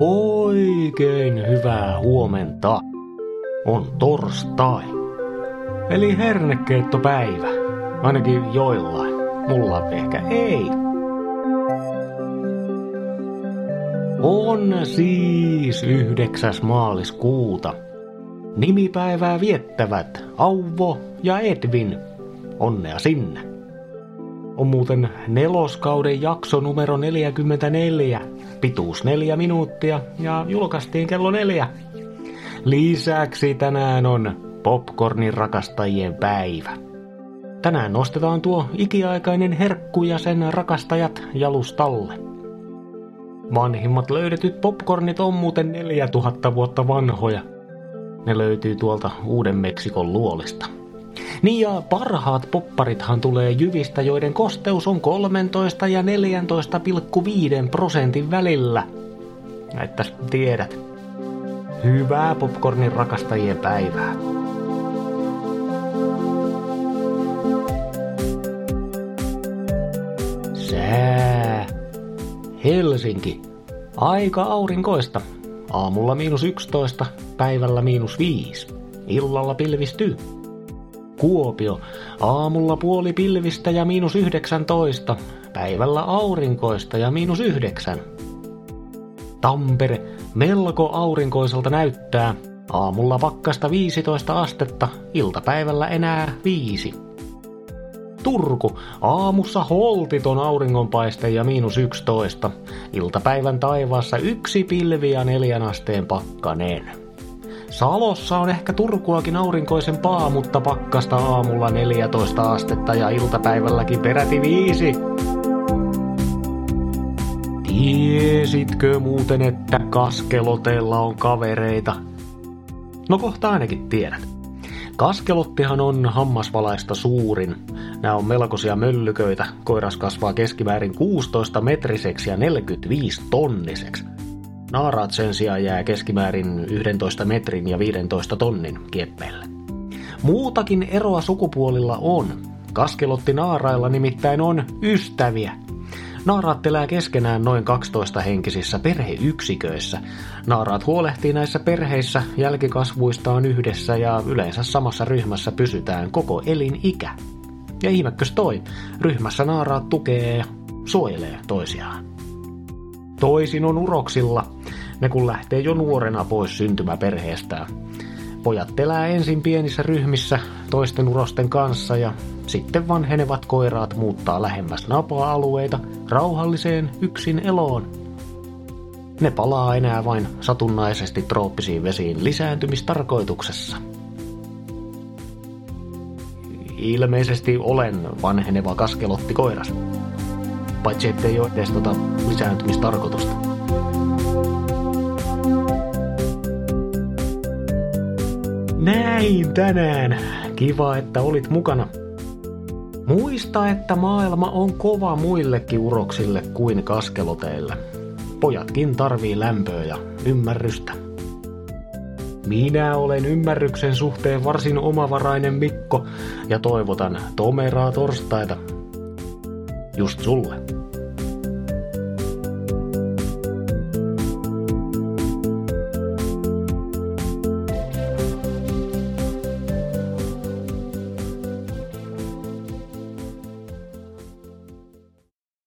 Oikein hyvää huomenta. On torstai. Eli hernekeittopäivä. Ainakin joillain. Mulla ehkä ei. On siis 9. maaliskuuta. Nimipäivää viettävät Auvo ja Edvin. Onnea sinne. On muuten neloskauden jakso numero 44, pituus neljä minuuttia ja julkaistiin kello neljä. Lisäksi tänään on popcornin rakastajien päivä. Tänään nostetaan tuo ikiaikainen herkku ja sen rakastajat jalustalle. Vanhimmat löydetyt popcornit on muuten 4000 vuotta vanhoja. Ne löytyy tuolta Uuden Meksikon luolista. Niin ja parhaat popparithan tulee jyvistä, joiden kosteus on 13 ja 14,5 prosentin välillä. Että tiedät. Hyvää popcornin rakastajien päivää. Sää. Helsinki. Aika aurinkoista. Aamulla miinus 11, päivällä miinus 5. Illalla pilvistyy. Kuopio. Aamulla puoli pilvistä ja miinus 19. Päivällä aurinkoista ja miinus 9. Tampere. Melko aurinkoiselta näyttää. Aamulla pakkasta 15 astetta, iltapäivällä enää 5. Turku. Aamussa holtiton auringonpaiste ja miinus 11. Iltapäivän taivaassa yksi pilvi ja neljän asteen pakkanen. Salossa on ehkä Turkuakin aurinkoisempaa, mutta pakkasta aamulla 14 astetta ja iltapäivälläkin peräti viisi. Tiesitkö muuten, että kaskeloteilla on kavereita? No kohta ainakin tiedät. Kaskelottihan on hammasvalaista suurin. Nämä on melkoisia möllyköitä. Koiras kasvaa keskimäärin 16 metriseksi ja 45 tonniseksi. Naaraat sen sijaan jää keskimäärin 11 metrin ja 15 tonnin kieppeille. Muutakin eroa sukupuolilla on. Kaskelotti naarailla nimittäin on ystäviä. Naaraat elää keskenään noin 12 henkisissä perheyksiköissä. Naaraat huolehtii näissä perheissä jälkikasvuistaan yhdessä ja yleensä samassa ryhmässä pysytään koko elinikä. Ja ihmekös toi, ryhmässä naaraat tukee ja suojelee toisiaan. Toisin on uroksilla, ne kun lähtee jo nuorena pois syntymäperheestään. Pojat elää ensin pienissä ryhmissä toisten urosten kanssa ja sitten vanhenevat koiraat muuttaa lähemmäs napa-alueita rauhalliseen yksin eloon. Ne palaa enää vain satunnaisesti trooppisiin vesiin lisääntymistarkoituksessa. Ilmeisesti olen vanheneva kaskelottikoiras. Paitsi ettei ole edes tota lisääntymistarkoitusta. Näin tänään. Kiva, että olit mukana. Muista, että maailma on kova muillekin uroksille kuin kaskeloteille. Pojatkin tarvii lämpöä ja ymmärrystä. Minä olen ymmärryksen suhteen varsin omavarainen Mikko ja toivotan tomeraa torstaita. Just sulle.